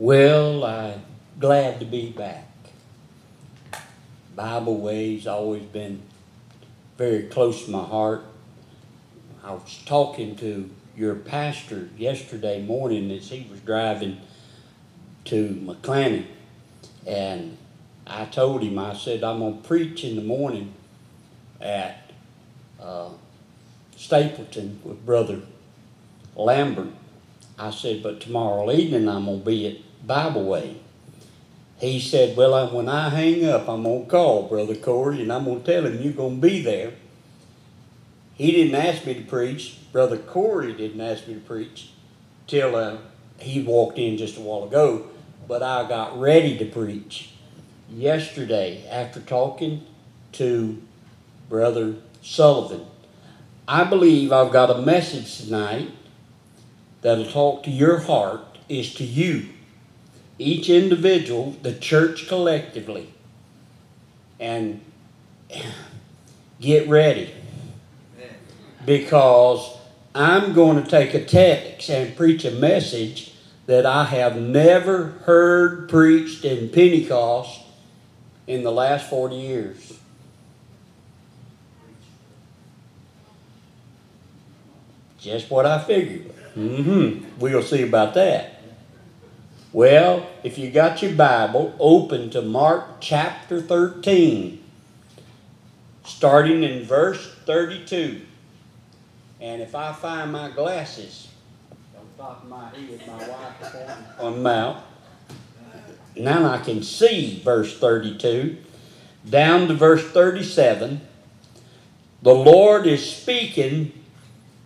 Well, I'm glad to be back. Bible Way's always been very close to my heart. I was talking to your pastor yesterday morning as he was driving to McClanny, and I told him, I said, I'm going to preach in the morning at uh, Stapleton with Brother Lambert. I said, but tomorrow evening I'm going to be at Bible Way. He said, well, I, when I hang up, I'm going to call Brother Corey and I'm going to tell him you're going to be there. He didn't ask me to preach. Brother Corey didn't ask me to preach till uh, he walked in just a while ago. But I got ready to preach yesterday after talking to Brother Sullivan. I believe I've got a message tonight that'll talk to your heart, is to you, each individual, the church collectively. And get ready. Because I'm going to take a text and preach a message that I have never heard preached in Pentecost in the last 40 years. Just what I figured. Mm-hmm. We'll see about that. Well, if you got your Bible, open to Mark chapter 13, starting in verse 32. And if I find my glasses on top of my head, my wife on out. Now I can see verse 32 down to verse 37. The Lord is speaking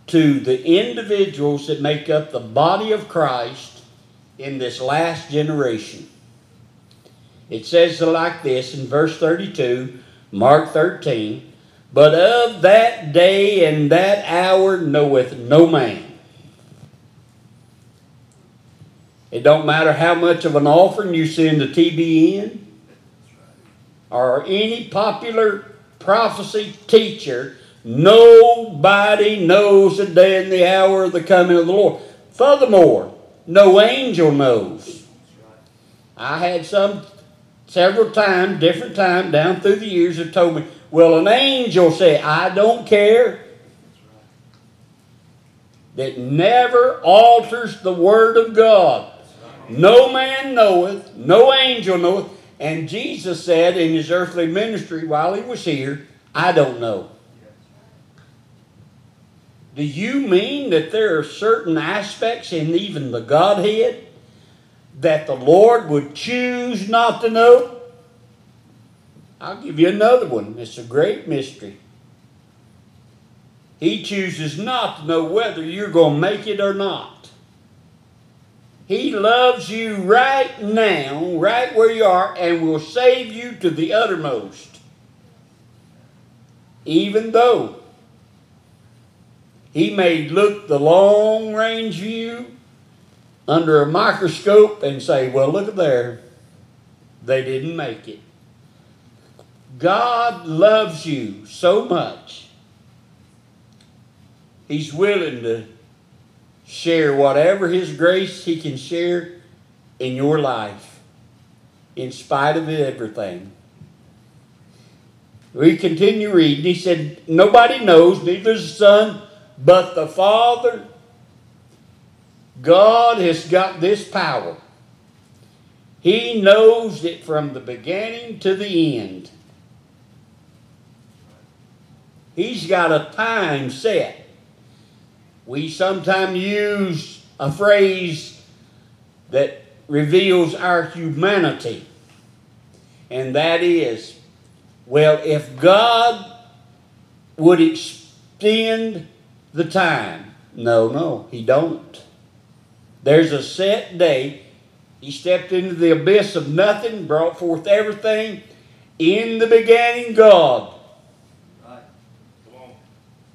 to the individuals that make up the body of Christ in this last generation. It says like this in verse 32, Mark 13, but of that day and that hour knoweth no man. It don't matter how much of an offering you send to TBN or any popular prophecy teacher Nobody knows the day and the hour of the coming of the Lord. Furthermore, no angel knows. I had some several times, different times down through the years have told me, well, an angel say, I don't care. That never alters the word of God. No man knoweth, no angel knoweth. And Jesus said in his earthly ministry while he was here, I don't know. Do you mean that there are certain aspects in even the Godhead that the Lord would choose not to know? I'll give you another one. It's a great mystery. He chooses not to know whether you're going to make it or not. He loves you right now, right where you are, and will save you to the uttermost. Even though he may look the long range view under a microscope and say, well, look at there. They didn't make it. God loves you so much. He's willing to share whatever His grace He can share in your life, in spite of everything. We continue reading. He said, Nobody knows, neither the Son but the Father, God has got this power. He knows it from the beginning to the end. He's got a time set. We sometimes use a phrase that reveals our humanity, and that is well, if God would extend the time. No, no, he don't. There's a set day. He stepped into the abyss of nothing, brought forth everything. In the beginning, God. Right.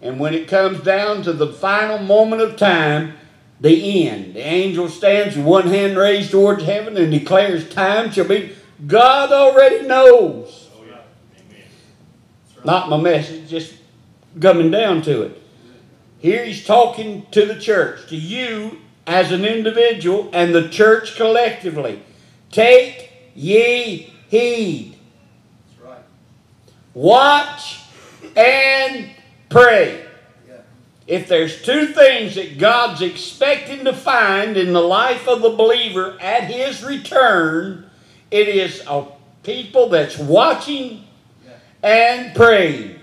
And when it comes down to the final moment of time, the end, the angel stands with one hand raised towards heaven and declares, Time shall be. God already knows. Oh, yeah. right. Not my message, just coming down to it. Here he's talking to the church, to you as an individual and the church collectively. Take ye heed. That's right. Watch and pray. Yeah. If there's two things that God's expecting to find in the life of the believer at his return, it is a people that's watching Yeah. and praying.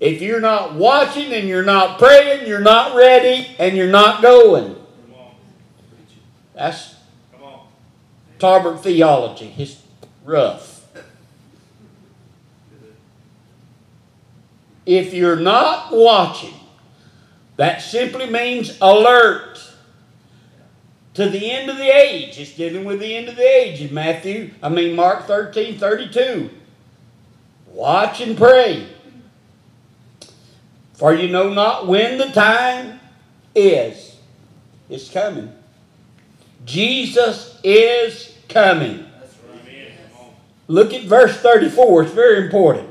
If you're not watching and you're not praying, you're not ready and you're not going. That's. Tolbert theology. It's rough. If you're not watching, that simply means alert to the end of the age. It's dealing with the end of the age in Matthew, I mean Mark 13, 32. Watch and pray. For you know not when the time is. It's coming. Jesus is coming. Look at verse 34. It's very important.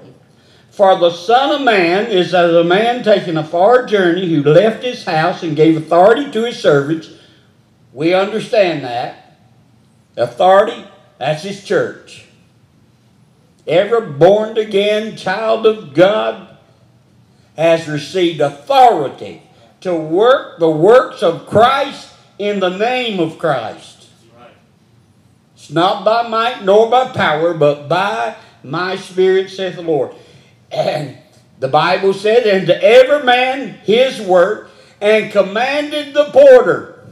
For the Son of Man is as a man taking a far journey who left his house and gave authority to his servants. We understand that. Authority, that's his church. Every born again child of God has received authority to work the works of Christ in the name of Christ. It's not by might nor by power, but by my spirit, saith the Lord. And the Bible said, And to every man his work, and commanded the porter.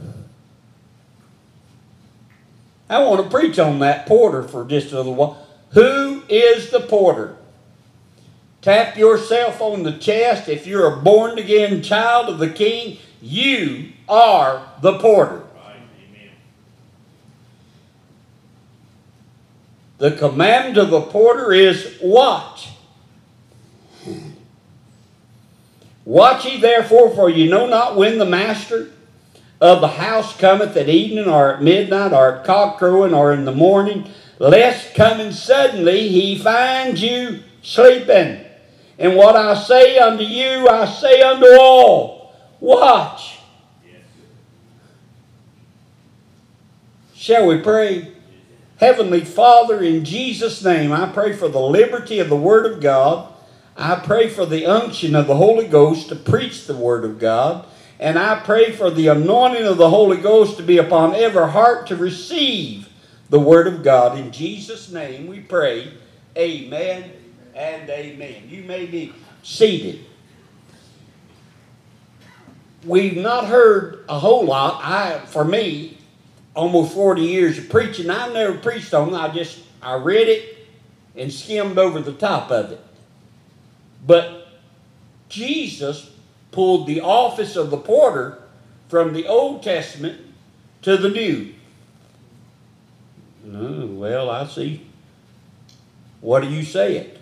I want to preach on that porter for just a little while. Who is the porter? Tap yourself on the chest. If you're a born again child of the King, you are the porter. The command of the porter is watch. Watch ye therefore, for you know not when the master of the house cometh at evening, or at midnight, or at cock crowing, or in the morning, lest coming suddenly he find you sleeping. And what I say unto you, I say unto all watch. Shall we pray? Heavenly Father, in Jesus' name, I pray for the liberty of the Word of God. I pray for the unction of the Holy Ghost to preach the Word of God. And I pray for the anointing of the Holy Ghost to be upon every heart to receive the Word of God. In Jesus' name we pray. Amen and amen. You may be seated. We've not heard a whole lot. I, for me, almost 40 years of preaching. I never preached on it. I just I read it and skimmed over the top of it. But Jesus pulled the office of the porter from the Old Testament to the New. Oh, well, I see. What do you say it?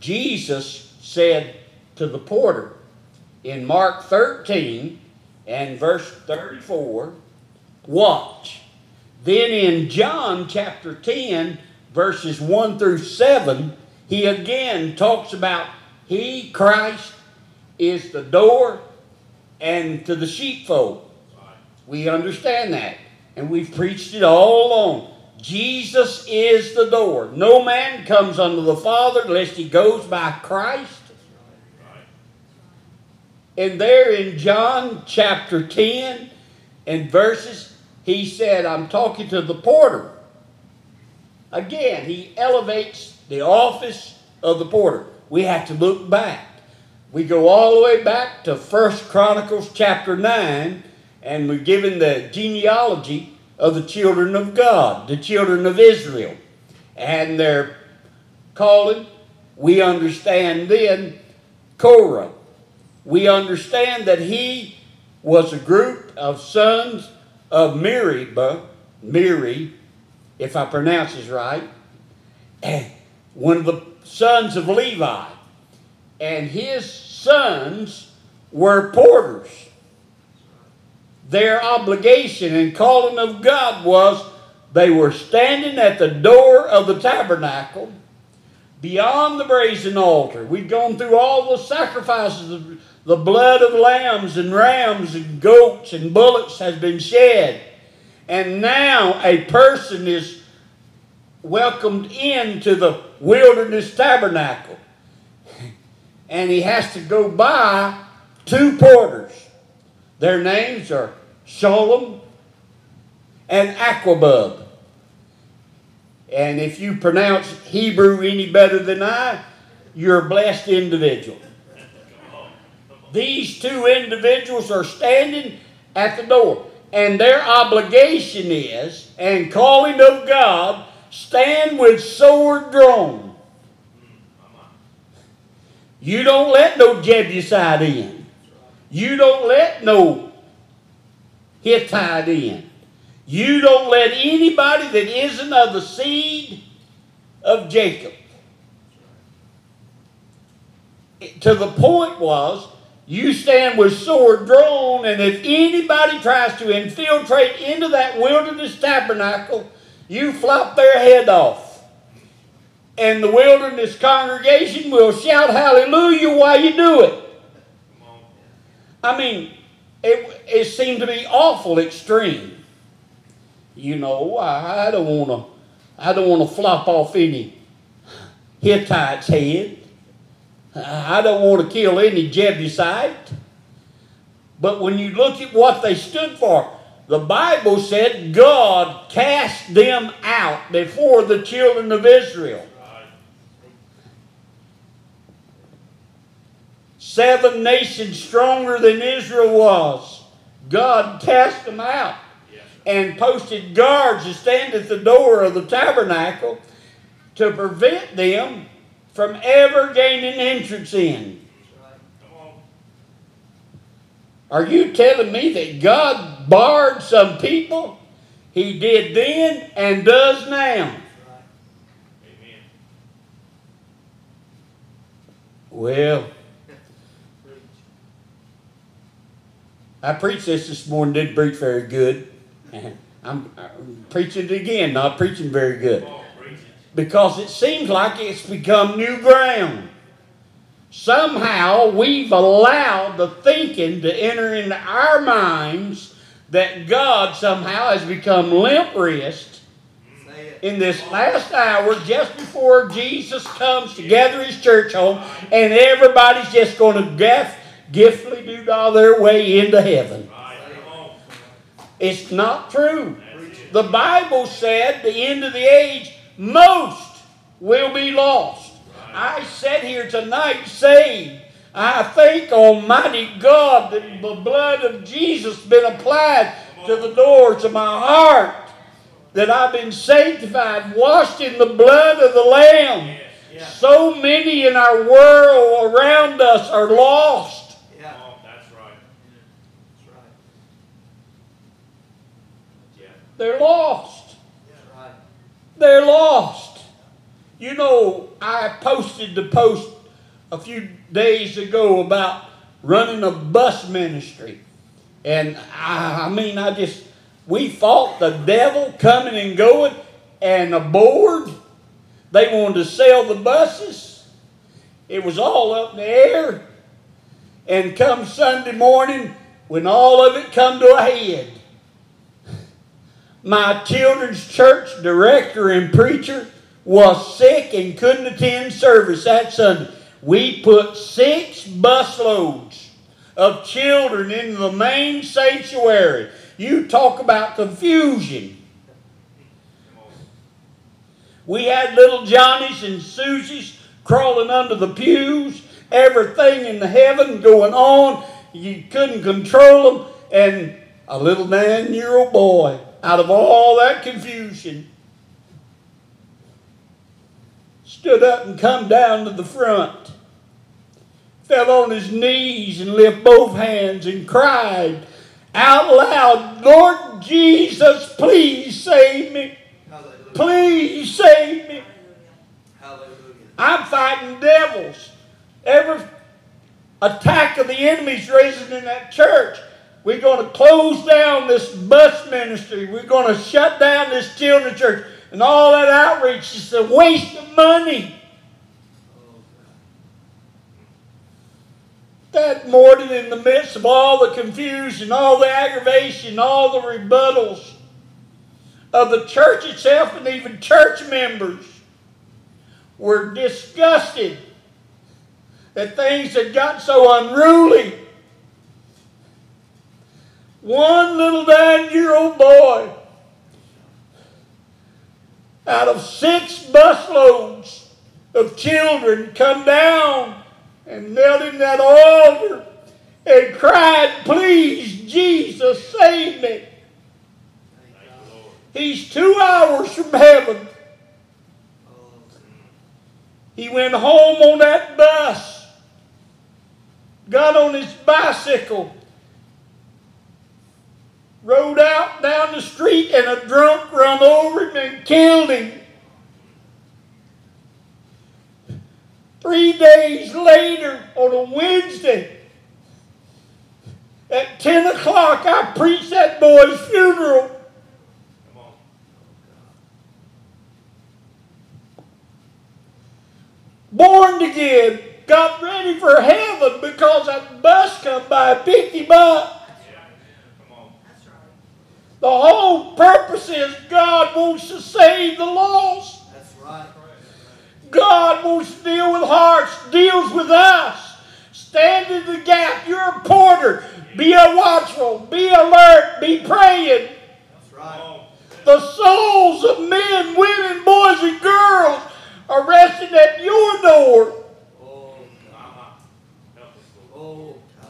Jesus said to the porter in Mark 13 and verse 34, watch. Then in John chapter 10, verses 1 through 7, he again talks about he, Christ, is the door and to the sheepfold. We understand that. And we've preached it all along. Jesus is the door. No man comes unto the Father unless he goes by Christ. And there in John chapter 10 and verses, he said, I'm talking to the porter. Again, he elevates the office of the porter. We have to look back. We go all the way back to First Chronicles chapter 9, and we're given the genealogy of the children of God, the children of Israel. And their calling, we understand then Korah. We understand that he was a group of sons of Meribah, Miri, if I pronounce this right, and one of the sons of Levi. And his sons were porters. Their obligation and calling of God was they were standing at the door of the tabernacle. beyond the brazen altar. We've gone through all the sacrifices. Of, the blood of lambs and rams and goats and bullocks has been shed. And now a person is welcomed into the wilderness tabernacle. And he has to go by two porters. Their names are Shalom and Aquabub. And if you pronounce Hebrew any better than I, you're a blessed individual. These two individuals are standing at the door. And their obligation is, and calling of God, stand with sword drawn. You don't let no Jebusite in. You don't let no Hittite in. You don't let anybody that isn't of the seed of Jacob. To the point was, you stand with sword drawn, and if anybody tries to infiltrate into that wilderness tabernacle, you flop their head off. And the wilderness congregation will shout hallelujah while you do it. I mean, it, it seemed to be awful extreme. You know, I, I don't want to, I don't want to flop off any Hittite's head. I don't want to kill any Jebusite. But when you look at what they stood for, the Bible said God cast them out before the children of Israel. Seven nations stronger than Israel was. God cast them out and posted guards to stand at the door of the tabernacle to prevent them from ever gaining entrance in. Are you telling me that God barred some people? He did then and does now. Well, I preached this this morning, didn't preach very good. I'm, I'm preaching it again, not preaching very good. Come on, preach it. Because it seems like it's become new ground. Somehow we've allowed the thinking to enter into our minds that God somehow has become limp wrist in this last hour just before Jesus comes to gather his church home and everybody's just going to gift, giftly do all their way into heaven. Right, come on. It's not true. The Bible said the end of the age, most will be lost. I said here tonight saying, I thank Almighty God that the blood of Jesus been applied to the doors of my heart. That I've been sanctified, washed in the blood of the Lamb. So many in our world around us are lost. Yeah, Come on, that's right. that's right. Yeah. They're lost. They're lost. You know, I posted the post a few days ago about running a bus ministry. And I, I mean, I just, we fought the devil coming and going, and the board, they wanted to sell the buses. It was all up in the air. And come Sunday morning, when all of it come to a head, my children's church director and preacher was sick and couldn't attend service that Sunday. We put six busloads of children into the main sanctuary. You talk about confusion. We had little Johnnies and Susies crawling under the pews, everything in the heaven going on. You couldn't control them. And a little nine year old boy, out of all that confusion, stood up and come down to the front, fell on his knees and lifted both hands and cried out loud, Lord Jesus, please save me. Hallelujah. Please save me. Hallelujah. I'm fighting devils. Every attack of the enemy's raising in that church. We're going to close down this bus ministry. We're going to shut down this children's church and all that outreach. is a waste of money. That morning, in the midst of all the confusion, all the aggravation, all the rebuttals of the church itself and even church members, were disgusted that things had got so unruly one little nine year old boy out of six busloads of children come down and knelt in that altar and cried, Please, Jesus, save me. He's two hours from heaven. He went home on that bus, got on his bicycle, rode out down the street, and a drunk run over him and killed him. Three days later, on a Wednesday, at 10 o'clock, I preached that boy's funeral. Born again, got ready for heaven because that bus come by him up. Yeah. Come on. That's right. The whole purpose is God wants to save the lost. That's right. God wants to deal with hearts, deals with us. Stand in the gap. You're a porter. Be a watchful. Be alert. Be praying. That's right. The souls of men, women, boys, and girls are resting at your door. Oh, God. Uh-huh. Help us, Lord. Oh, God.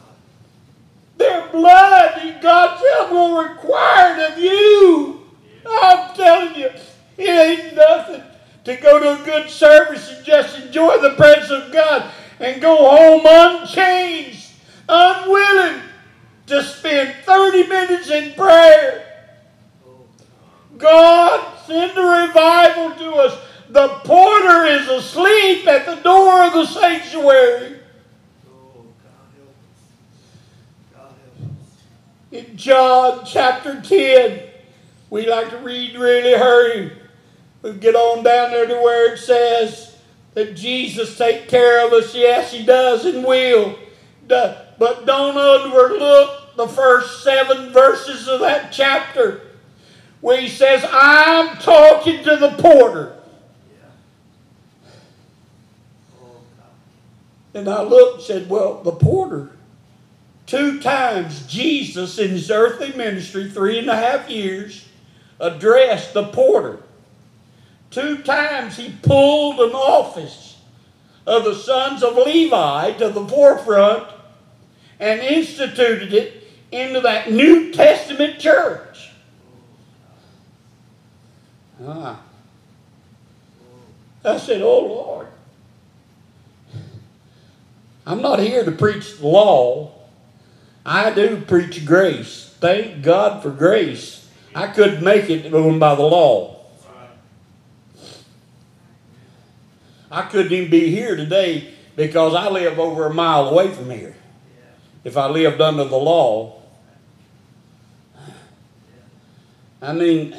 Their blood God's help will require it of you. I'm telling you, it ain't nothing to go to a good service and just enjoy the presence of God and go home unchanged, unwilling to spend 30 minutes in prayer. God, send a revival to us. The porter is asleep at the door of the sanctuary. oh, God help us. God help us. in John chapter 10. We like to read really hurry. We get on down there to where it says that Jesus take care of us. Yes, he does and will. But don't overlook the first seven verses of that chapter where he says, I'm talking to the porter. And I looked and said, Well, the porter. Two times Jesus in his earthly ministry, three and a half years, addressed the porter. Two times he pulled an office of the sons of Levi to the forefront and instituted it into that New Testament church. Ah. I said, Oh Lord. I'm not here to preach the law. I do preach grace. Thank God for grace. I couldn't make it going by the law. I couldn't even be here today because I live over a mile away from here. If I lived under the law, I mean,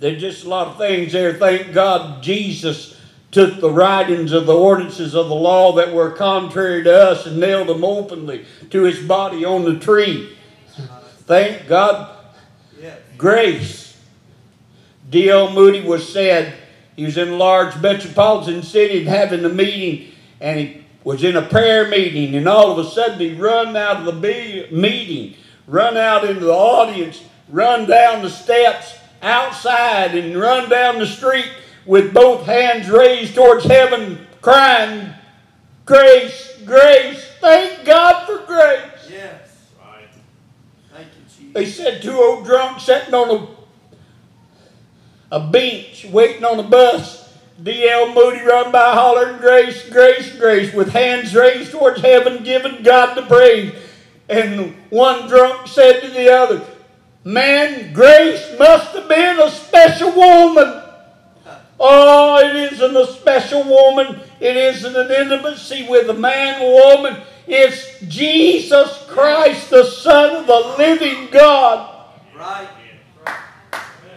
there's just a lot of things there. Thank God Jesus took the writings of the ordinances of the law that were contrary to us and nailed them openly to his body on the tree. Thank God grace. D.L. Moody was said, he was in a large metropolitan city and having a meeting, and he was in a prayer meeting, and all of a sudden he run out of the meeting, run out into the audience, run down the steps outside, and run down the street with both hands raised towards heaven, crying, Grace, grace, thank God for grace. Yes. Right. Thank you, Jesus. They said two old drunks sitting on a, a bench waiting on a bus. D.L. Moody run by hollering, Grace, grace, grace, with hands raised towards heaven, giving God the praise. And one drunk said to the other, Man, Grace must have been a special woman. Oh, it isn't a special woman. It isn't an intimacy with a man or woman. It's Jesus Christ, the Son of the living God. Right.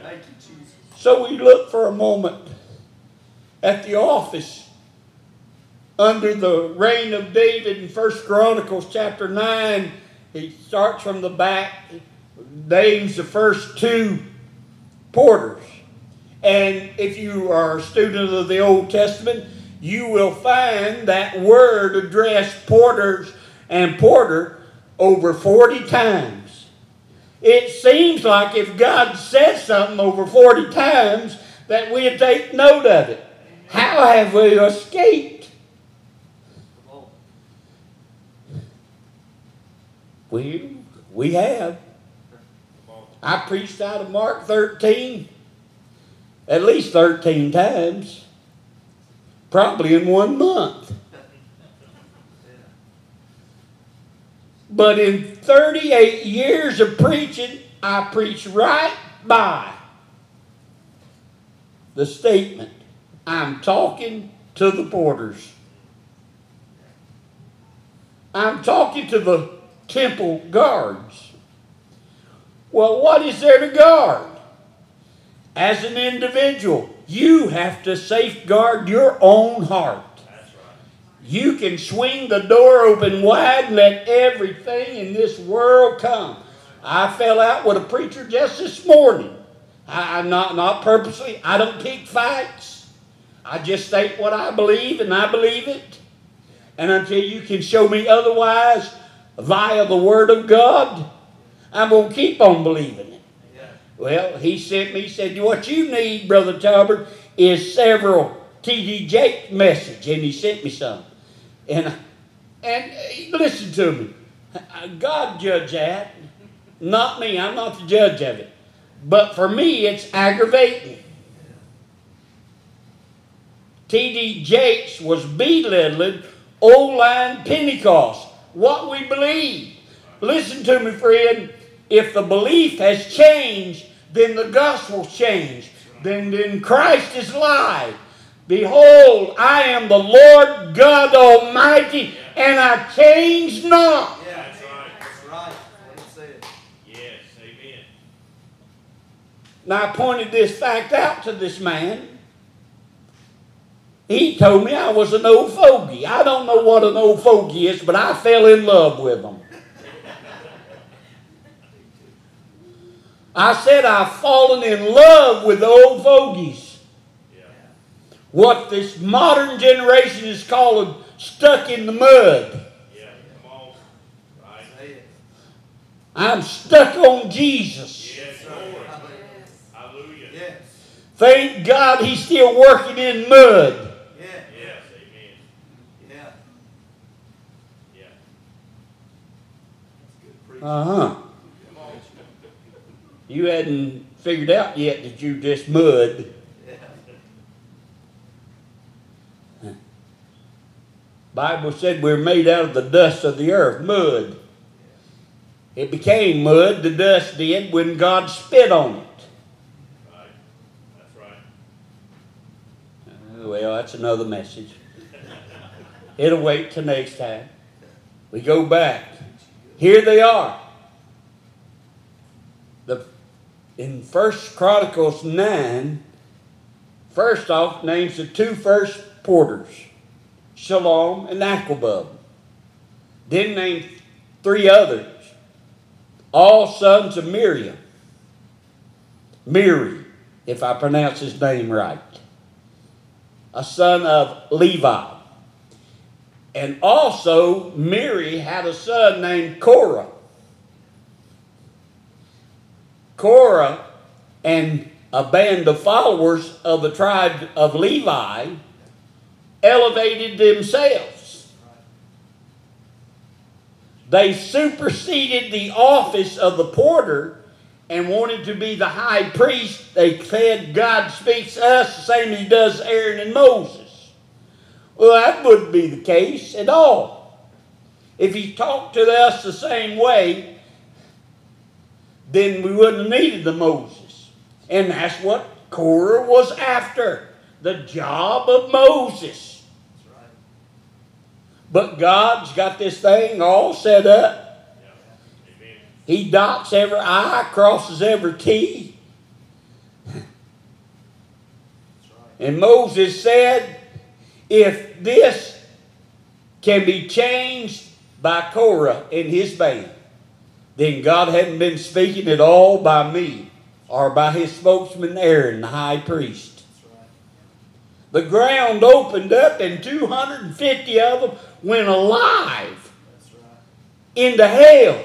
Thank you, Jesus. So we look for a moment at the office under the reign of David in First Chronicles chapter 9. He starts from the back, names the first two porters. And if you are a student of the Old Testament, you will find that word addressed porters and porter over 40 times. It seems like if God says something over 40 times, that we'd take note of it. How have we escaped? We, we have. I preached out of Mark 13 at least 13 times, probably in one month. But in 38 years of preaching, I preached right by the statement I'm talking to the porters. I'm talking to the temple guards. Well, what is there to guard? As an individual, you have to safeguard your own heart. You can swing the door open wide and let everything in this world come. I fell out with a preacher just this morning. I, I'm not, not purposely, I don't pick fights. I just state what I believe and I believe it. And until you can show me otherwise via the Word of God, I'm going to keep on believing it. Well, he sent me, he said, What you need, Brother Tolbert, is several T.D. Jakes message. And he sent me some. And, and uh, listen to me. God judge that. Not me. I'm not the judge of it. But for me, it's aggravating. T.D. Jakes was belittling old line Pentecost, what we believe. Listen to me, friend. If the belief has changed, then the gospel's changed. Then, then Christ is live. Behold, I am the Lord God Almighty, and I change not. Yeah. That's right. That's right. What he said. Yes, amen. Now I pointed this fact out to this man. He told me I was an old fogey. I don't know what an old fogey is, but I fell in love with him. I said I've fallen in love with the old fogies. Yeah. What this modern generation is calling stuck in the mud. Yeah. Right. I'm stuck on Jesus. Yes, Hallelujah. Yes. Thank God he's still working in mud. Yeah. Yes, amen. Yeah. Yeah. That's good preaching. Uh huh. You hadn't figured out yet that you just mud. Bible said we're made out of the dust of the earth, mud. It became mud, the dust did, when God spit on it. Right. That's right. Well, that's another message. It'll wait till next time. We go back. Here they are. The, in First Chronicles 9, first off, names the two first porters, Shalom and Aquabub. Then named three others, all sons of Miriam. Miri, if I pronounce his name right a son of Levi. And also, Mary had a son named Korah. Korah and a band of followers of the tribe of Levi elevated themselves. They superseded the office of the porter and wanted to be the high priest. They said God speaks to us the same as he does Aaron and Moses. Well, that wouldn't be the case at all. If he talked to us the same way, then we wouldn't have needed the Moses. And that's what Korah was after the job of Moses. But God's got this thing all set up. He dots every I, crosses every T. And Moses said, If this can be changed by Korah and his band, then God hadn't been speaking at all by me or by his spokesman Aaron, the high priest. The ground opened up and 250 of them went alive into hell.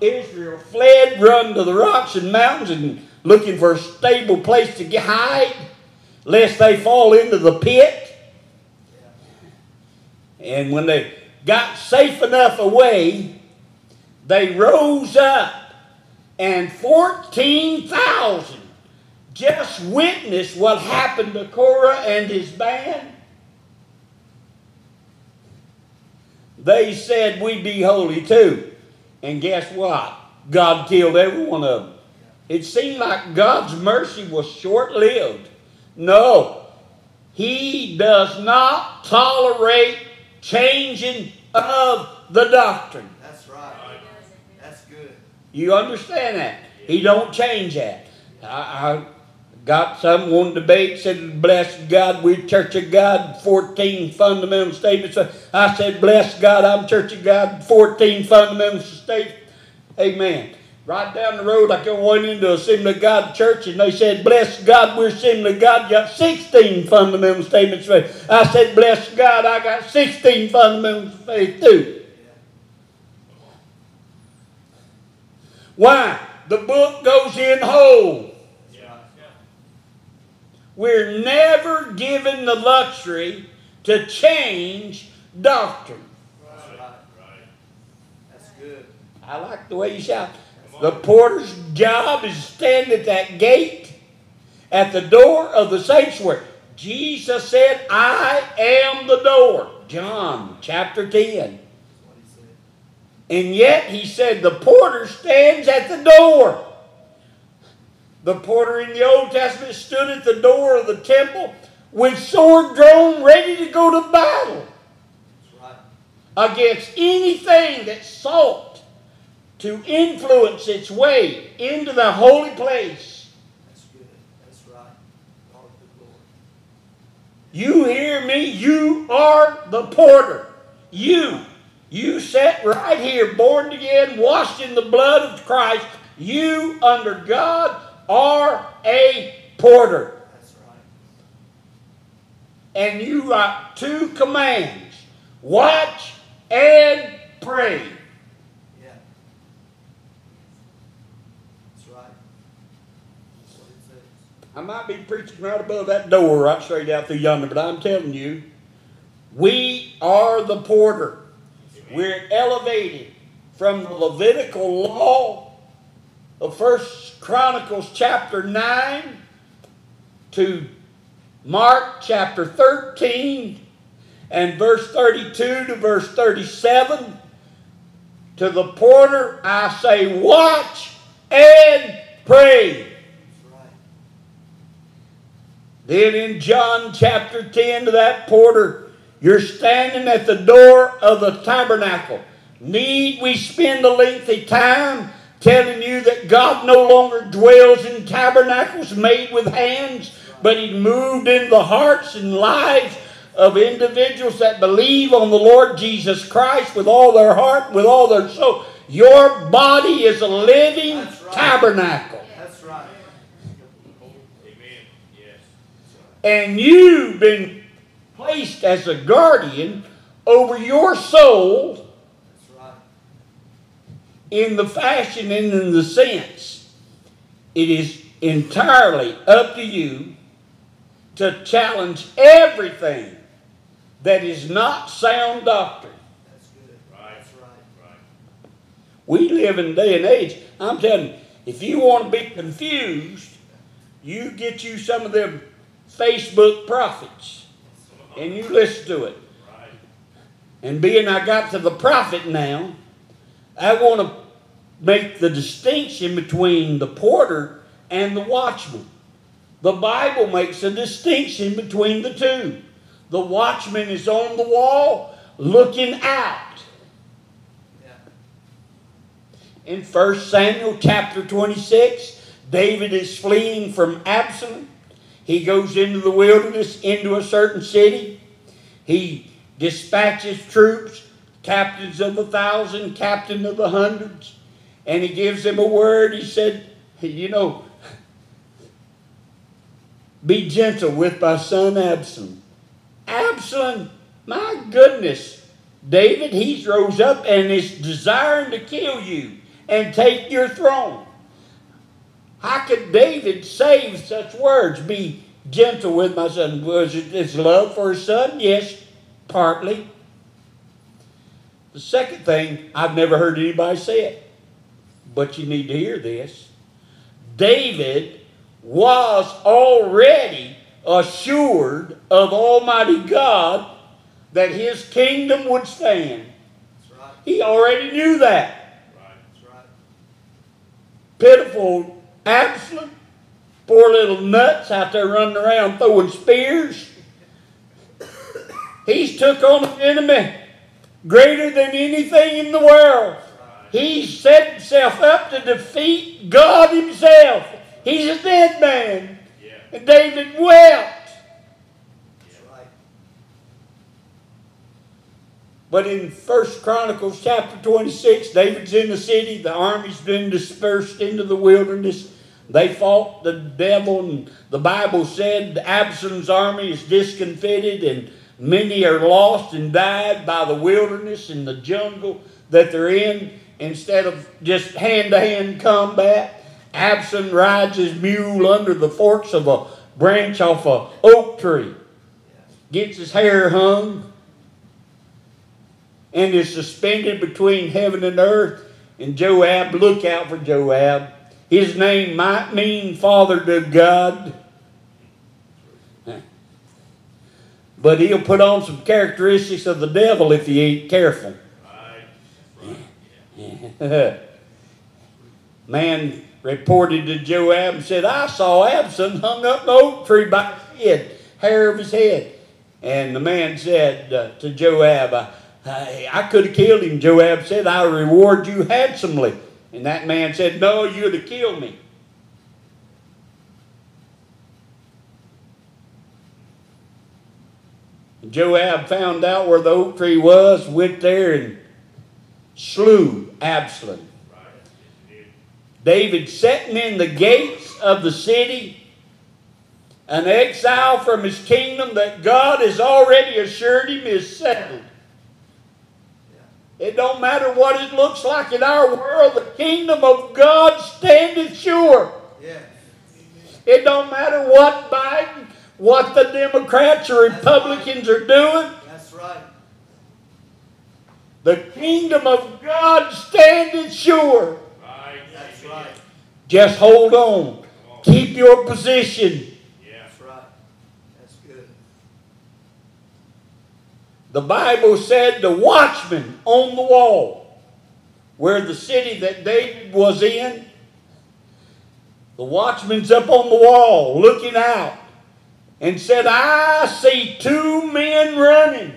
Israel fled, run to the rocks and mountains and looking for a stable place to hide, lest they fall into the pit. And when they got safe enough away, they rose up and 14,000 just witnessed what happened to Korah and his band. They said, we'd be holy too. And guess what? God killed every one of them. It seemed like God's mercy was short lived. No, He does not tolerate changing of the doctrine. That's right. That's good. You understand that? He don't change that. I, I got some one debate said, "Bless God, we Church of God." Fourteen fundamental statements. I said, "Bless God, I'm Church of God." Fourteen fundamental statements. Amen. Right down the road, I went into a Assembly of God church, and they said, "Bless God, we're Assembly of God." Got sixteen fundamental statements. I said, "Bless God, I got sixteen fundamentals of faith too." Why? The book goes in whole. We're never given the luxury to change doctrine. That's right. Right. That's good. I like the way you shout. The porter's job is to stand at that gate at the door of the sanctuary. Jesus said, I am the door. John chapter 10. That's what he said. And yet he said the porter stands at the door. The porter in the Old Testament stood at the door of the temple with sword drawn, ready to go to battle right. against anything that sought to influence its way into the holy place. That's good. That's right. Lord, Lord. You hear me? You are the porter. You. You sat right here, born again, washed in the blood of Christ. You, under God, are a porter. That's right. And you got two commands watch and pray. Yeah. That's right. That's what it says. I might be preaching right above that door, right straight out through yonder, but I'm telling you, we are the porter. We're elevated from the Levitical law of First Chronicles chapter 9 to Mark chapter 13 and verse 32 to verse 37. To the porter, I say, watch and pray. Right. Then in John chapter 10 to that porter, you're standing at the door of the tabernacle. Need we spend a lengthy time telling you that God no longer dwells in tabernacles made with hands, but He moved in the hearts and lives of individuals that believe on the Lord Jesus Christ with all their heart, with all their soul. Your body is a living That's right. tabernacle. That's right. Amen. Yes. And you've been placed as a guardian over your soul in the fashion and in the sense. It is entirely up to you to challenge everything that is not sound doctrine. That's good. Right. That's right. Right. We live in a day and age. I'm telling you, if you want to be confused, you get you some of them Facebook prophets and you listen to it. And being I got to the prophet now, I want to make the distinction between the porter and the watchman. The Bible makes a distinction between the two. The watchman is on the wall looking out. In 1 Samuel chapter 26, David is fleeing from Absalom. He goes into the wilderness, into a certain city. He dispatches troops, captains of a thousand, captain of the hundreds, and he gives them a word. He said, You know, be gentle with my son Absalom. Absalom, my goodness, David, he's rose up and is desiring to kill you and take your throne. How could David say such words? Be gentle with my son. Was it his love for his son? Yes, partly. The second thing, I've never heard anybody say it, but you need to hear this. David was already assured of Almighty God that his kingdom would stand. That's right. He already knew that. Right. That's right. Pitiful Absalom, poor little nuts out there running around throwing spears. He's took on an enemy greater than anything in the world. He set himself up to defeat God himself. He's a dead man. And David wept. But in First Chronicles chapter 26, David's in the city, the army's been dispersed into the wilderness. They fought the devil, and the Bible said Absalom's army is discomfited, and many are lost and died by the wilderness and the jungle that they're in. Instead of just hand to hand combat, Absalom rides his mule under the forks of a branch off a oak tree, gets his hair hung, and is suspended between heaven and earth. And Joab, look out for Joab. His name might mean father to God. But he'll put on some characteristics of the devil if he ain't careful. Man reported to Joab and said, I saw Absalom hung up the oak tree by his head, hair of his head. And the man said uh, to Joab, I, I, I could have killed him. Joab said, I reward you handsomely. And that man said, No, you're to kill me. Joab found out where the oak tree was, went there and slew Absalom. David sitting in the gates of the city, an exile from his kingdom that God has already assured him is settled. It don't matter what it looks like in our world, the kingdom of God standeth sure. Yeah. It don't matter what Biden, what the Democrats or Republicans are doing. That's right. The kingdom of God standeth sure. Right. That's right. Just hold on. Keep your position. Yeah. That's right. That's good. The Bible said the watchman on the wall, where the city that David was in, the watchman's up on the wall looking out and said, I see two men running.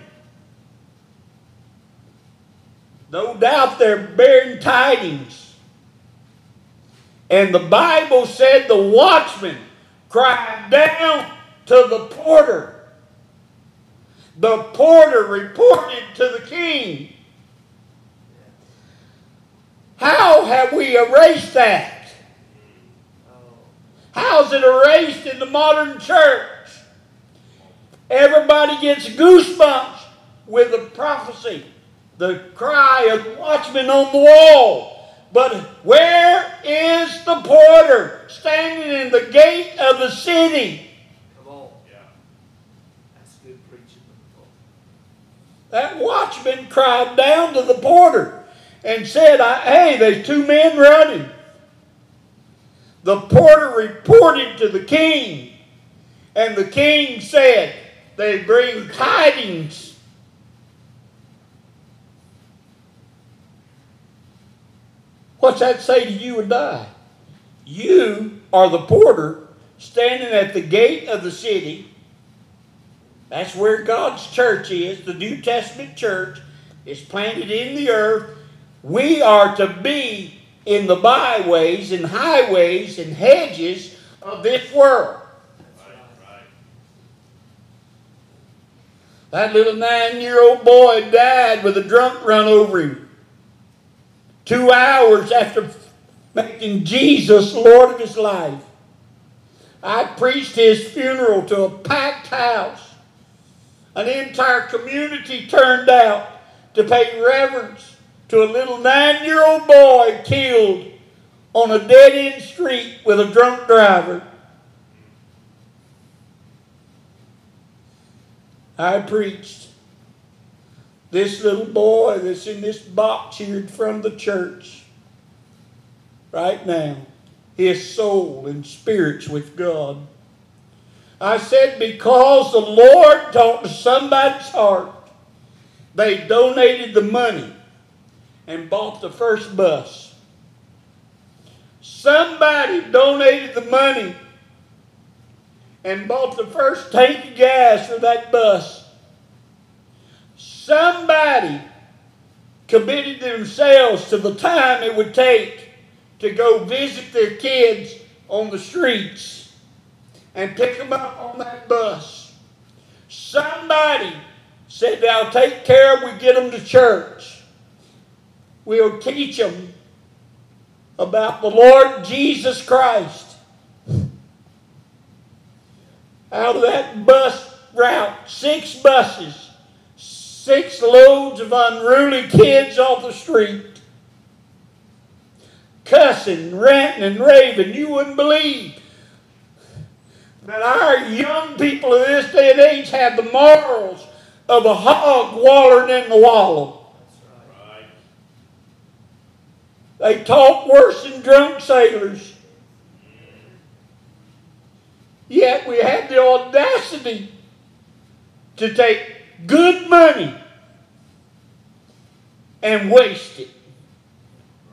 No doubt they're bearing tidings. And the Bible said the watchman cried down to the porter. The porter reported to the king. How have we erased that? How's it erased in the modern church? Everybody gets goosebumps with the prophecy, the cry of watchmen on the wall. But where is the porter standing in the gate of the city? come on. Yeah. That's good preaching. That watchman cried down to the porter and said, Hey, there's two men running. The porter reported to the king, and the king said, They bring tidings. What's that say to you and I? You are the porter standing at the gate of the city. That's where God's church is, the New Testament church is planted in the earth. We are to be in the byways and highways and hedges of this world. That little nine year old boy died with a drunk run over him. Two hours after making Jesus Lord of his life. I preached his funeral to a packed house. An entire community turned out to pay reverence to a little nine year old boy killed on a dead end street with a drunk driver. I preached. This little boy that's in this box here of the church right now, his soul and spirits with God. I said, because the Lord talked to somebody's heart, they donated the money and bought the first bus. Somebody donated the money and bought the first tank of gas for that bus. Somebody committed themselves to the time it would take to go visit their kids on the streets and pick them up on that bus. Somebody said, I'll take care of we get them to church. We'll teach them about the Lord Jesus Christ. Out of that bus route, six buses, six loads of unruly kids off the street, cussing, ranting, and raving. You wouldn't believe that our young people of this day and age have the morals of a hog wallowing in the wallow. They talk worse than drunk sailors. Yet we have the audacity to take good money and waste it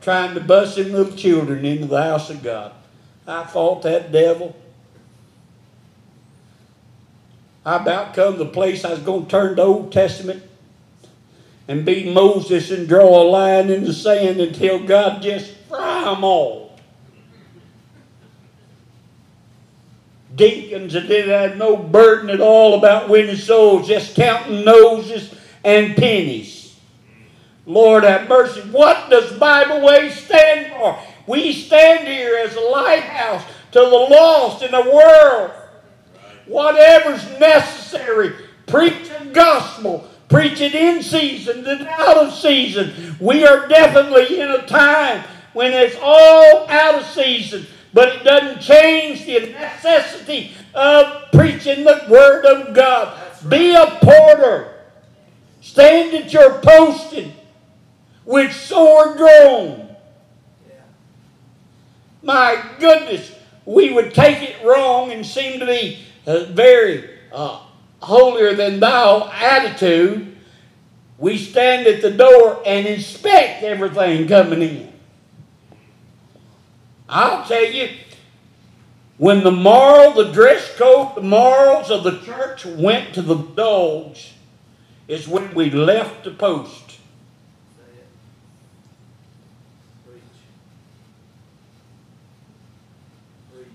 trying to bust them little children into the house of God. I fought that devil. I about come to the place I was going to turn to Old Testament and be Moses and draw a line in the sand until God just fry them all. Deacons that didn't have no burden at all about winning souls, just counting noses and pennies. Lord have mercy. What does Bible Way stand for? We stand here as a lighthouse to the lost in the world. Whatever's necessary, preach the gospel, preach it in season and out of season. We are definitely in a time when it's all out of season, but it doesn't change the necessity of preaching the Word of God. Be a porter. Stand at your posting with sword drawn. My goodness, we would take it wrong and seem to be uh, very uh, holier than thou attitude. We stand at the door and inspect everything coming in. I'll tell you, when the moral, the dress code, the morals of the church went to the dogs, is when we left the post. Say it. Preach. Preach.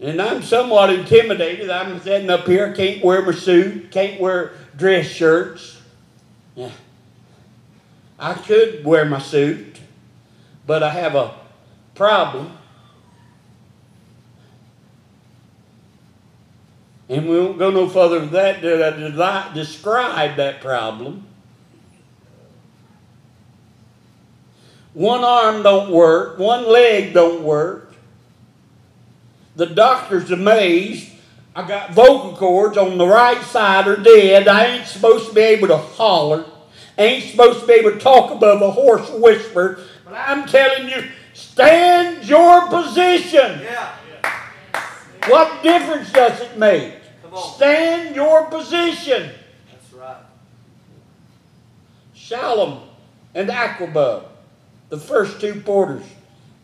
And I'm somewhat intimidated. I'm sitting up here, can't wear my suit, can't wear dress shirts. Yeah. I could wear my suit, but I have a problem. And we won't go no further than that to describe that problem. One arm don't work, one leg don't work. The doctor's amazed. I got vocal cords on the right side are dead. I ain't supposed to be able to holler. I Ain't supposed to be able to talk above a hoarse whisper. But I'm telling you, stand your position. Yeah. What difference does it make? Stand your position. That's right. Shallum and Akkub, the first two porters,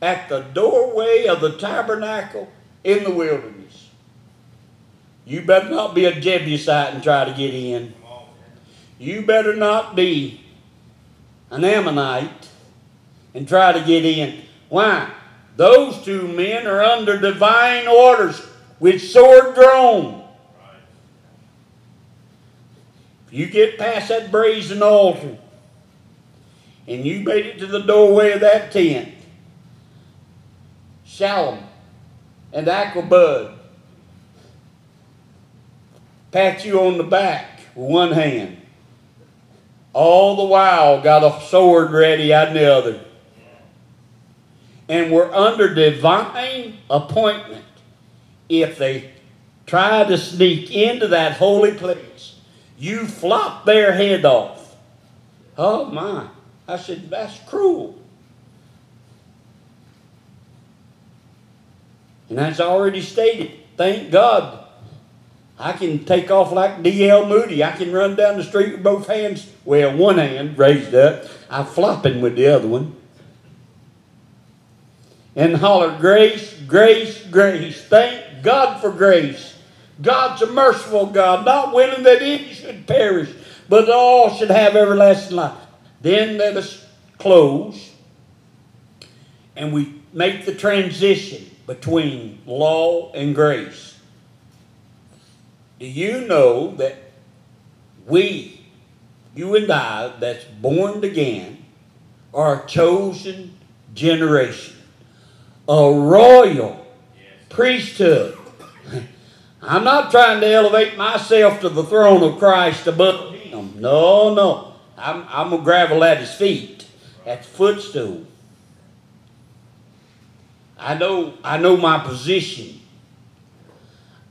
at the doorway of the tabernacle in the wilderness. You better not be a Jebusite and try to get in. You better not be an Ammonite and try to get in. Why? Those two men are under divine orders with sword drawn. If you get past that brazen altar and you made it to the doorway of that tent, Shallum and Akkub pat you on the back with one hand. All the while got a sword ready on the other. And we're under divine appointment if they try to sneak into that holy place. You flop their head off. Oh my. I said, that's cruel. And as I already stated, thank God I can take off like D.L. Moody. I can run down the street with both hands, well, one hand raised up. I'm flopping with the other one. And holler, grace, grace, grace. Thank God for grace. God's a merciful God, not willing that any should perish, but all should have everlasting life. Then let us close and we make the transition between law and grace. Do you know that we, you and I, that's born again, are a chosen generation, a royal priesthood? I'm not trying to elevate myself to the throne of Christ above him. No, no. I'm, I'm going to gravel at his feet, at the footstool. I know, I know my position.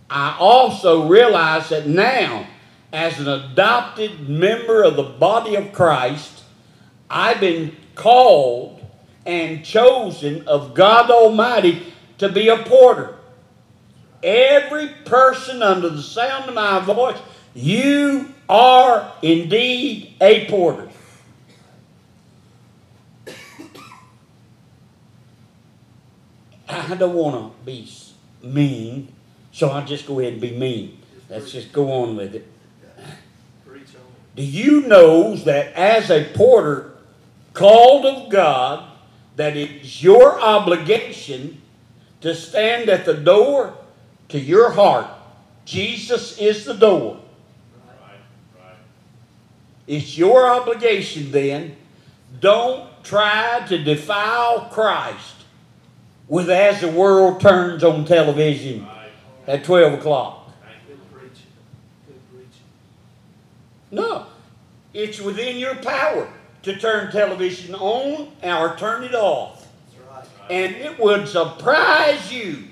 I also realize that now, as an adopted member of the body of Christ, I've been called and chosen of God Almighty to be a porter. Every person under the sound of my voice, you are indeed a porter. I don't want to be mean, so I'll just go ahead and be mean. Let's just go on with it. Do you know that as a porter called of God, that it is your obligation to stand at the door to your heart? Jesus is the door. It's your obligation then. Don't try to defile Christ with as the world turns on television at 12 o'clock. No, it's within your power to turn television on or turn it off. And it would surprise you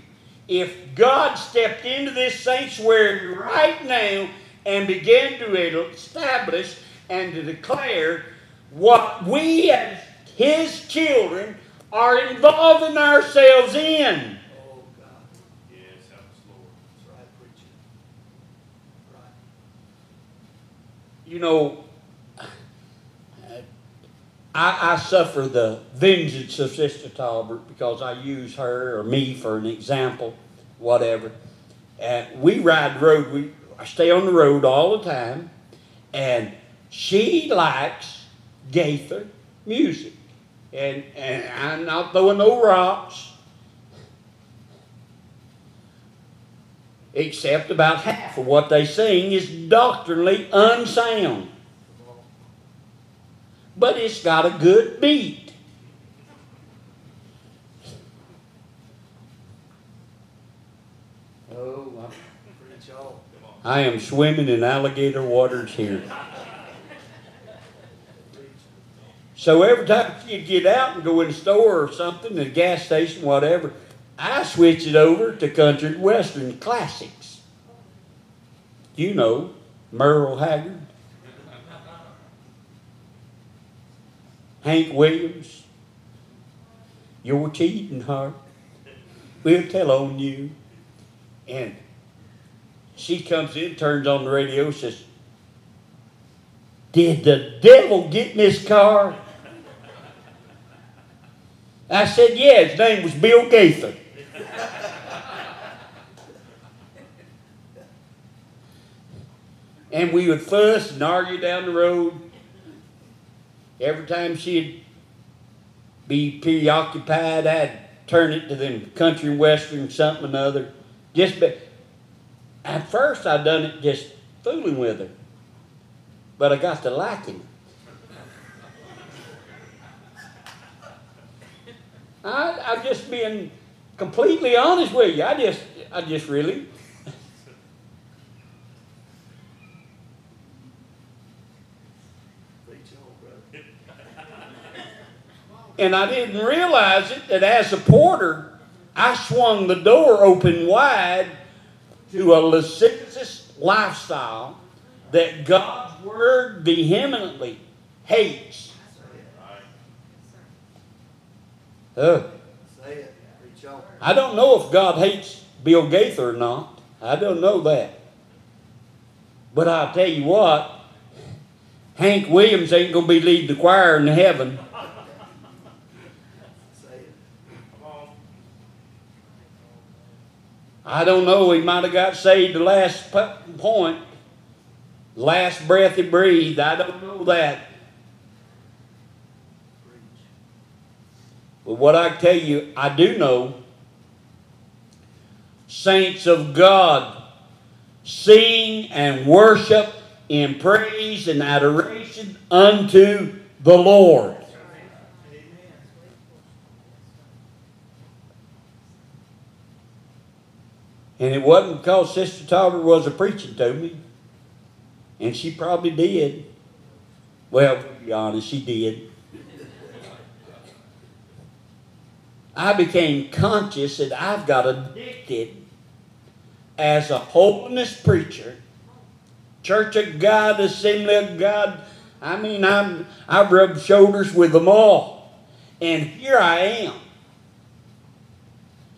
if God stepped into this sanctuary right now and began to establish and to declare what we as His children are involving ourselves in. Oh, God. Yes, right. Right. You know, I, I suffer the vengeance of Sister Tolbert because I use her or me for an example, whatever. And we ride the road. We I stay on the road all the time, and she likes Gaither music. And and I'm not throwing no rocks. Except about half of what they sing is doctrinally unsound but it's got a good beat. Oh. I am swimming in alligator waters here. Preach. So every time you get out and go in the store or something, a gas station, whatever, I switch it over to country western classics. You know, Merle Haggard, Hank Williams, Your Cheating Heart, We'll Tell on You. And she comes in, turns on the radio, says, Did the devil get in this car? I said, Yeah, his name was Bill Gaither. and we would fuss and argue down the road. Every time she'd be preoccupied, I'd turn it to them country western something or another. Just at first I done it just fooling with her. but I got to liking I, I'm just being completely honest with you. I just, I just really, and I didn't realize it that as a porter, I swung the door open wide to a lascivious lifestyle that God's word vehemently hates. Uh, Say it. Preach on. I don't know if God hates Bill Gaither or not. I don't know that. But I'll tell you what, Hank Williams ain't going to be leading the choir in heaven. Say it. Come on. I don't know, he might have got saved the last point, last breath he breathed. I don't know that. Preach. But what I tell you, I do know saints of God sing and worship in praise and adoration unto the Lord. And it wasn't because Sister Tolbert was a preaching to me. And she probably did. Well, to be honest, she did. I became conscious that I've got addicted as a holiness preacher, Church of God, Assembly of God. I mean, I'm, I've rubbed shoulders with them all. And here I am,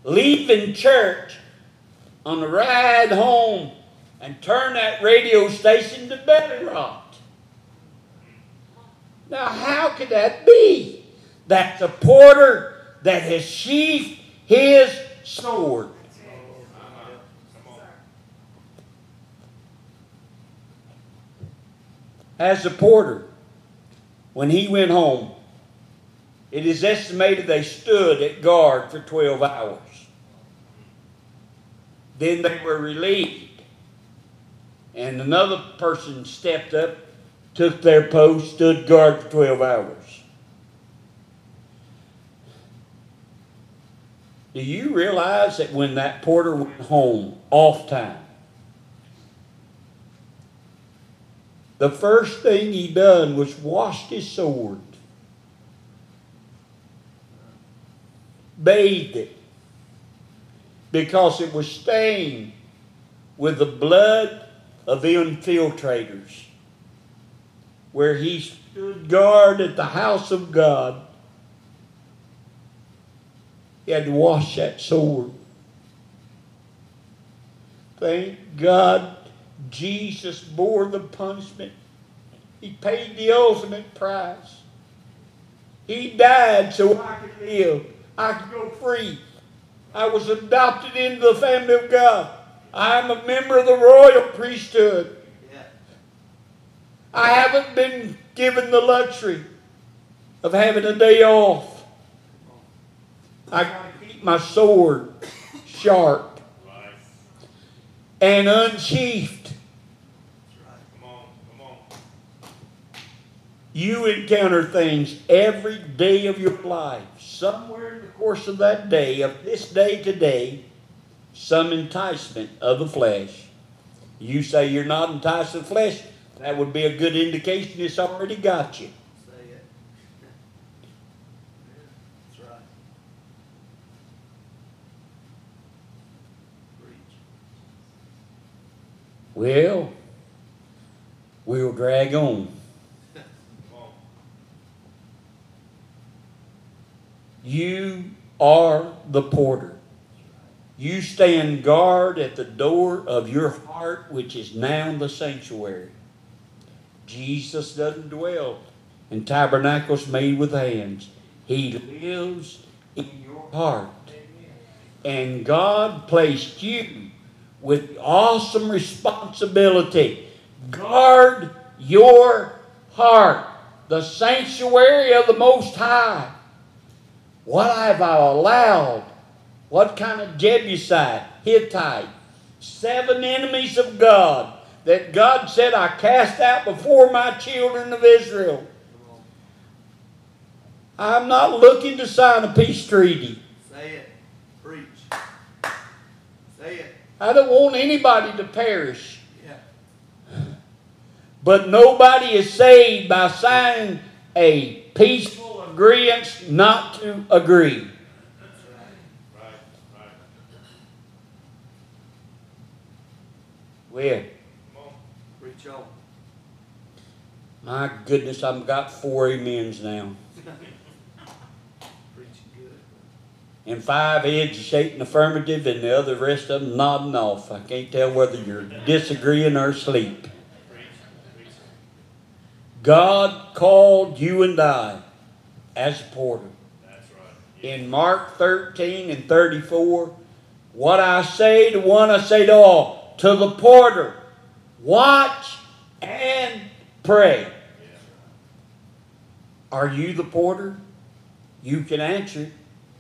leaving church on the ride home and turn that radio station to Belly Rot. Now, how could that be? That the porter that has sheathed his sword. As the porter, when he went home, it is estimated they stood at guard for 12 hours. Then they were relieved. And another person stepped up, took their post, stood guard for 12 hours. Do you realize that when that porter went home off time, the first thing he done was washed his sword, bathed it, because it was stained with the blood of infiltrators, where he stood guard at the house of God. He had to wash that sword. Thank God Jesus bore the punishment. He paid the ultimate price. He died so I could live. I could go free. I was adopted into the family of God. I am a member of the royal priesthood. I haven't been given the luxury of having a day off. I got to keep my sword sharp and unsheathed. You encounter things every day of your life. Somewhere in the course of that day, of this day today, some enticement of the flesh. You say you're not enticed of the flesh, that would be a good indication it's already got you. Say it. That's right. Preach. Well, we'll drag on. You are the porter. You stand guard at the door of your heart, which is now the sanctuary. Jesus doesn't dwell in tabernacles made with hands. He lives in your heart. And God placed you with awesome responsibility. Guard your heart, the sanctuary of the Most High. What have I allowed? What kind of Jebusite, Hittite, seven enemies of God that God said, I cast out before my children of Israel. I'm not looking to sign a peace treaty. Say it. Preach. Say it. I don't want anybody to perish. Yeah. But nobody is saved by signing a peaceful agreement not to agree. That's right. Right, right. Well, Come on. Preach on. my goodness, I've got four amens now. Preaching good. And five heads shaking affirmative and the other rest of them nodding off. I can't tell whether you're disagreeing or asleep. God called you and I as a porter. In Mark 13 and 34, what I say to one, I say to all, to the porter, watch and pray. Are you the porter? You can answer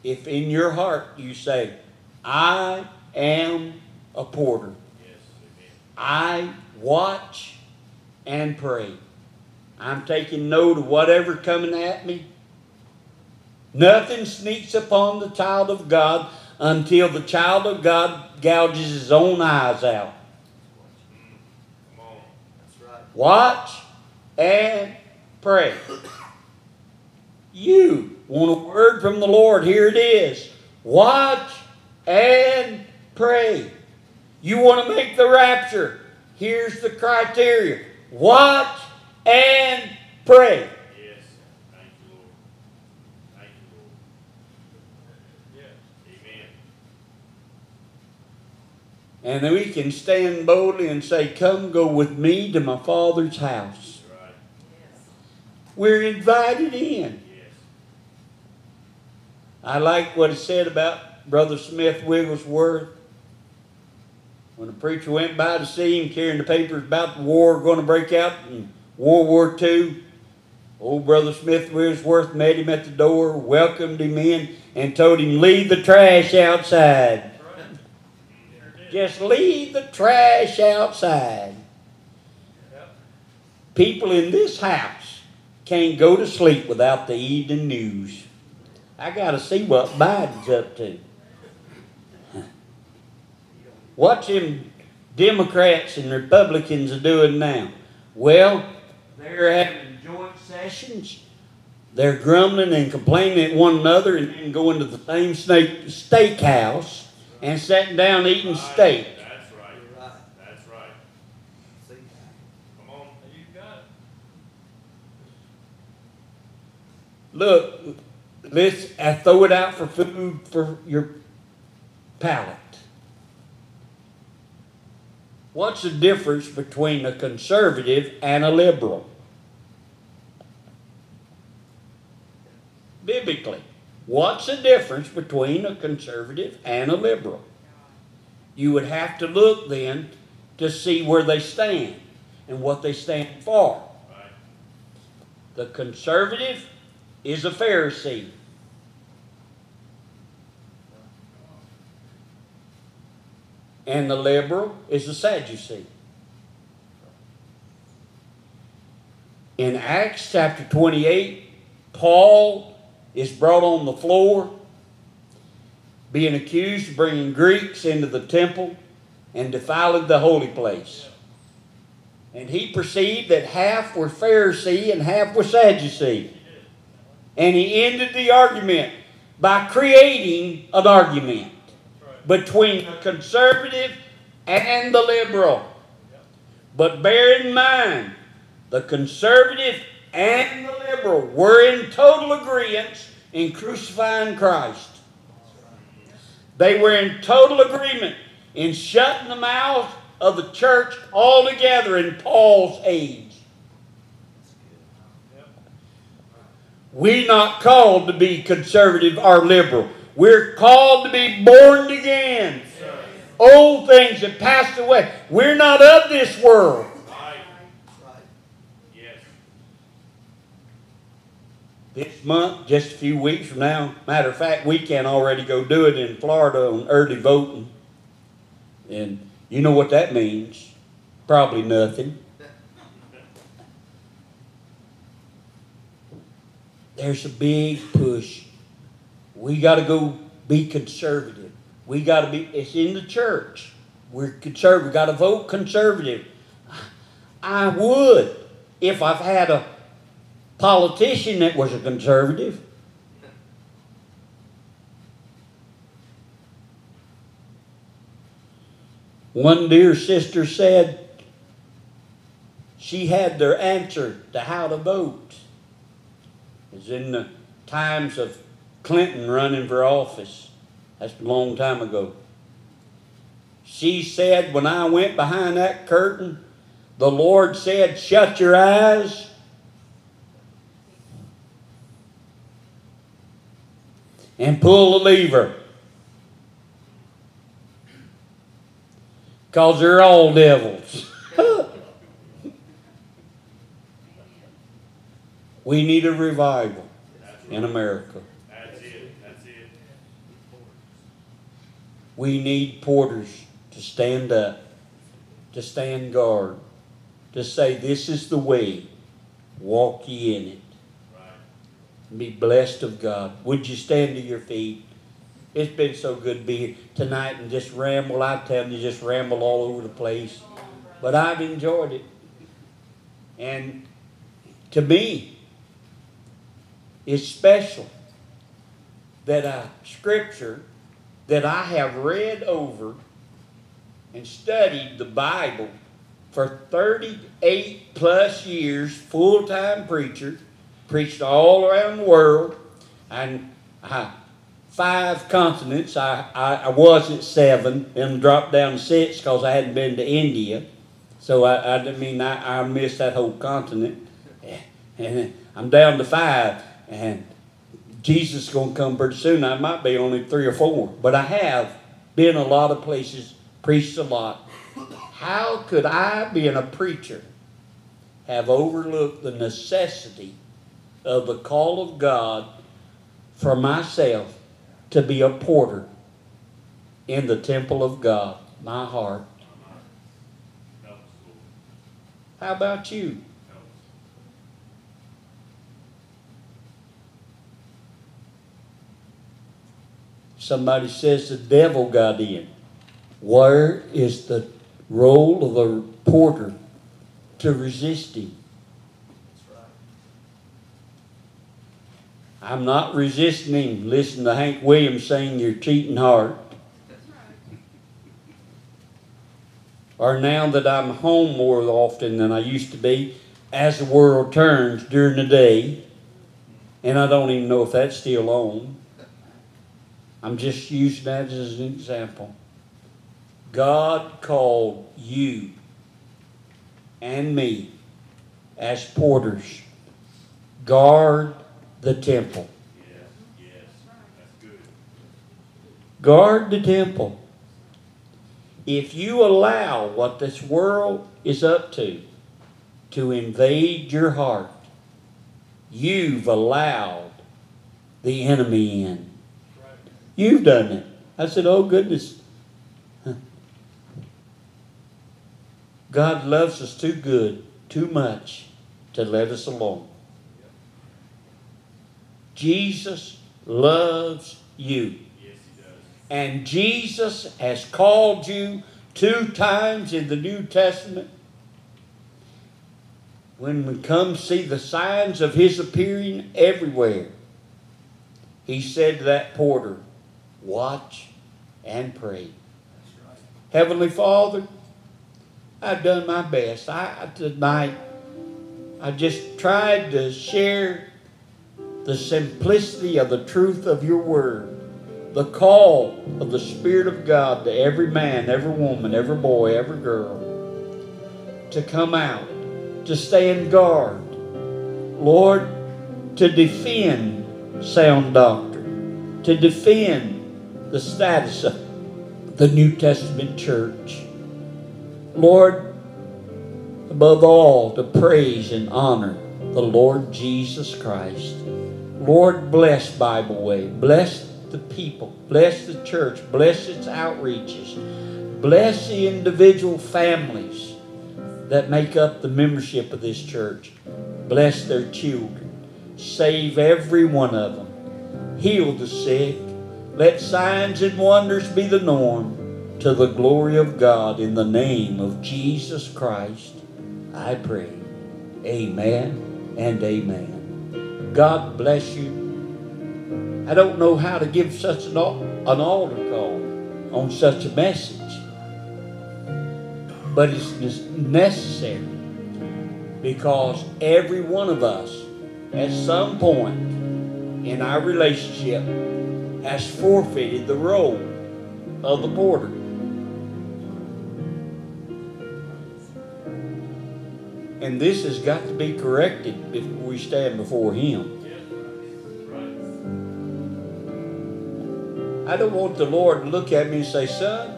if in your heart you say, I am a porter. Yes. I watch and pray. I'm taking note of whatever coming at me. Nothing sneaks upon the child of God until the child of God gouges his own eyes out. Watch and pray. You want a word from the Lord? Here it is. Watch and pray. You want to make the rapture? Here's the criteria. Watch and pray. Yes. Thank you, Lord. Thank you, Lord. Yeah. Amen. And then we can stand boldly and say, Come go with me to my Father's house. That's right. We're invited in. I like what it said about Brother Smith Wigglesworth. When the preacher went by to see him carrying the papers about the war going to break out in World War II, old Brother Smith Wigglesworth met him at the door, welcomed him in, and told him, Leave the trash outside. Just leave the trash outside. People in this house can't go to sleep without the evening news. I got to see what Biden's up to. What them Democrats and Republicans are doing now? Well, they're having joint sessions. They're grumbling and complaining at one another and then going to the same snake, steakhouse and sitting down eating Right. steak. That's right. That's right. See. Come on. You got it. Look, let's I throw it out for food for your palate. What's the difference between a conservative and a liberal? Biblically, what's the difference between a conservative and a liberal? You would have to look then to see where they stand and what they stand for. The conservative is a Pharisee. And the liberal is a Sadducee. In Acts chapter 28, Paul is brought on the floor, being accused of bringing Greeks into the temple and defiling the holy place. And he perceived that half were Pharisee and half were Sadducee. And he ended the argument by creating an argument between the conservative and the liberal. But bear in mind, the conservative and the liberal were in total agreement in crucifying Christ. They were in total agreement in shutting the mouth of the church altogether in Paul's age. We not called to be conservative or liberal. We're called to be born again. Old things have passed away. We're not of this world. Yes. This month, just a few weeks from now, matter of fact, we can already go do it in Florida on early voting. And you know what that means. Probably nothing. There's a big push. We got to go be conservative. We got to be, it's in the church. We're conservative. We got to vote conservative. I would if I've had a politician that was a conservative. One dear sister said she had their answer to how to vote. Was in the times of Clinton running for office. That's a long time ago. She said, when I went behind that curtain, the Lord said, Shut your eyes. And pull the lever. Because they're all devils. We need a revival in America. That's it, that's it. We need porters to stand up, to stand guard, to say, This is the way, walk ye in it. Right. Be blessed of God. Would you stand to your feet? It's been so good to be here tonight and just ramble. I tell you, just ramble all over the place. But I've enjoyed it. And to me, it's special that a scripture that I have read over and studied the Bible for 38 plus years, full time preacher, preached all around the world, and I, five continents. I, I, I was at seven, and dropped down to six because I hadn't been to India. So I, I mean I, I missed that whole continent. And I'm down to five, and Jesus is going to come pretty soon. I might be only three or four, but I have been a lot of places, preached a lot. How could I, being a preacher, have overlooked the necessity of the call of God for myself to be a porter in the temple of God, my heart? How about you? Somebody says the devil got in. Where is the role of the porter to resist him? I'm not resisting him. Listen to Hank Williams sing Your Cheating Heart. Or now that I'm home more often than I used to be, as the world turns during the day, and I don't even know if that's still on. I'm just using that as an example. God called you and me as porters. Guard the temple. Guard the temple. If you allow what this world is up to to invade your heart, you've allowed the enemy in. You've done it. I said, Oh, goodness. God loves us too good, too much to let us alone. Jesus loves you. Yes, he does. And Jesus has called you two times in the New Testament. When we come see the signs of his appearing everywhere, he said to that porter, Watch and pray. Right. Heavenly Father, I've done my best. I tonight I just tried to share the simplicity of the truth of your word, the call of the Spirit of God to every man, every woman, every boy, every girl to come out, to stand guard, Lord, to defend sound doctrine, to defend the status of the New Testament church. Lord, above all, to praise and honor the Lord Jesus Christ. Lord, bless Bible Way. Bless the people. Bless the church. Bless its outreaches. Bless the individual families. that make up the membership of this church. Bless their children. Save every one of them. Heal the sick. Let signs and wonders be the norm to the glory of God in the name of Jesus Christ. I pray. Amen and amen. God bless you. I don't know how to give such an, an altar call on such a message, but it's necessary because every one of us at some point in our relationship has forfeited the role of the porter. And this has got to be corrected before we stand before Him. I don't want the Lord to look at me and say, Son,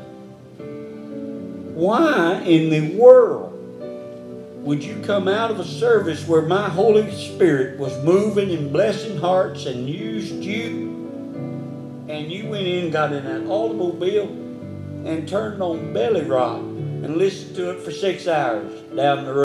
why in the world would you come out of a service where my Holy Spirit was moving and blessing hearts and used you? And you went in got in that automobile and turned on Belly Rock and listened to it for six hours down the road.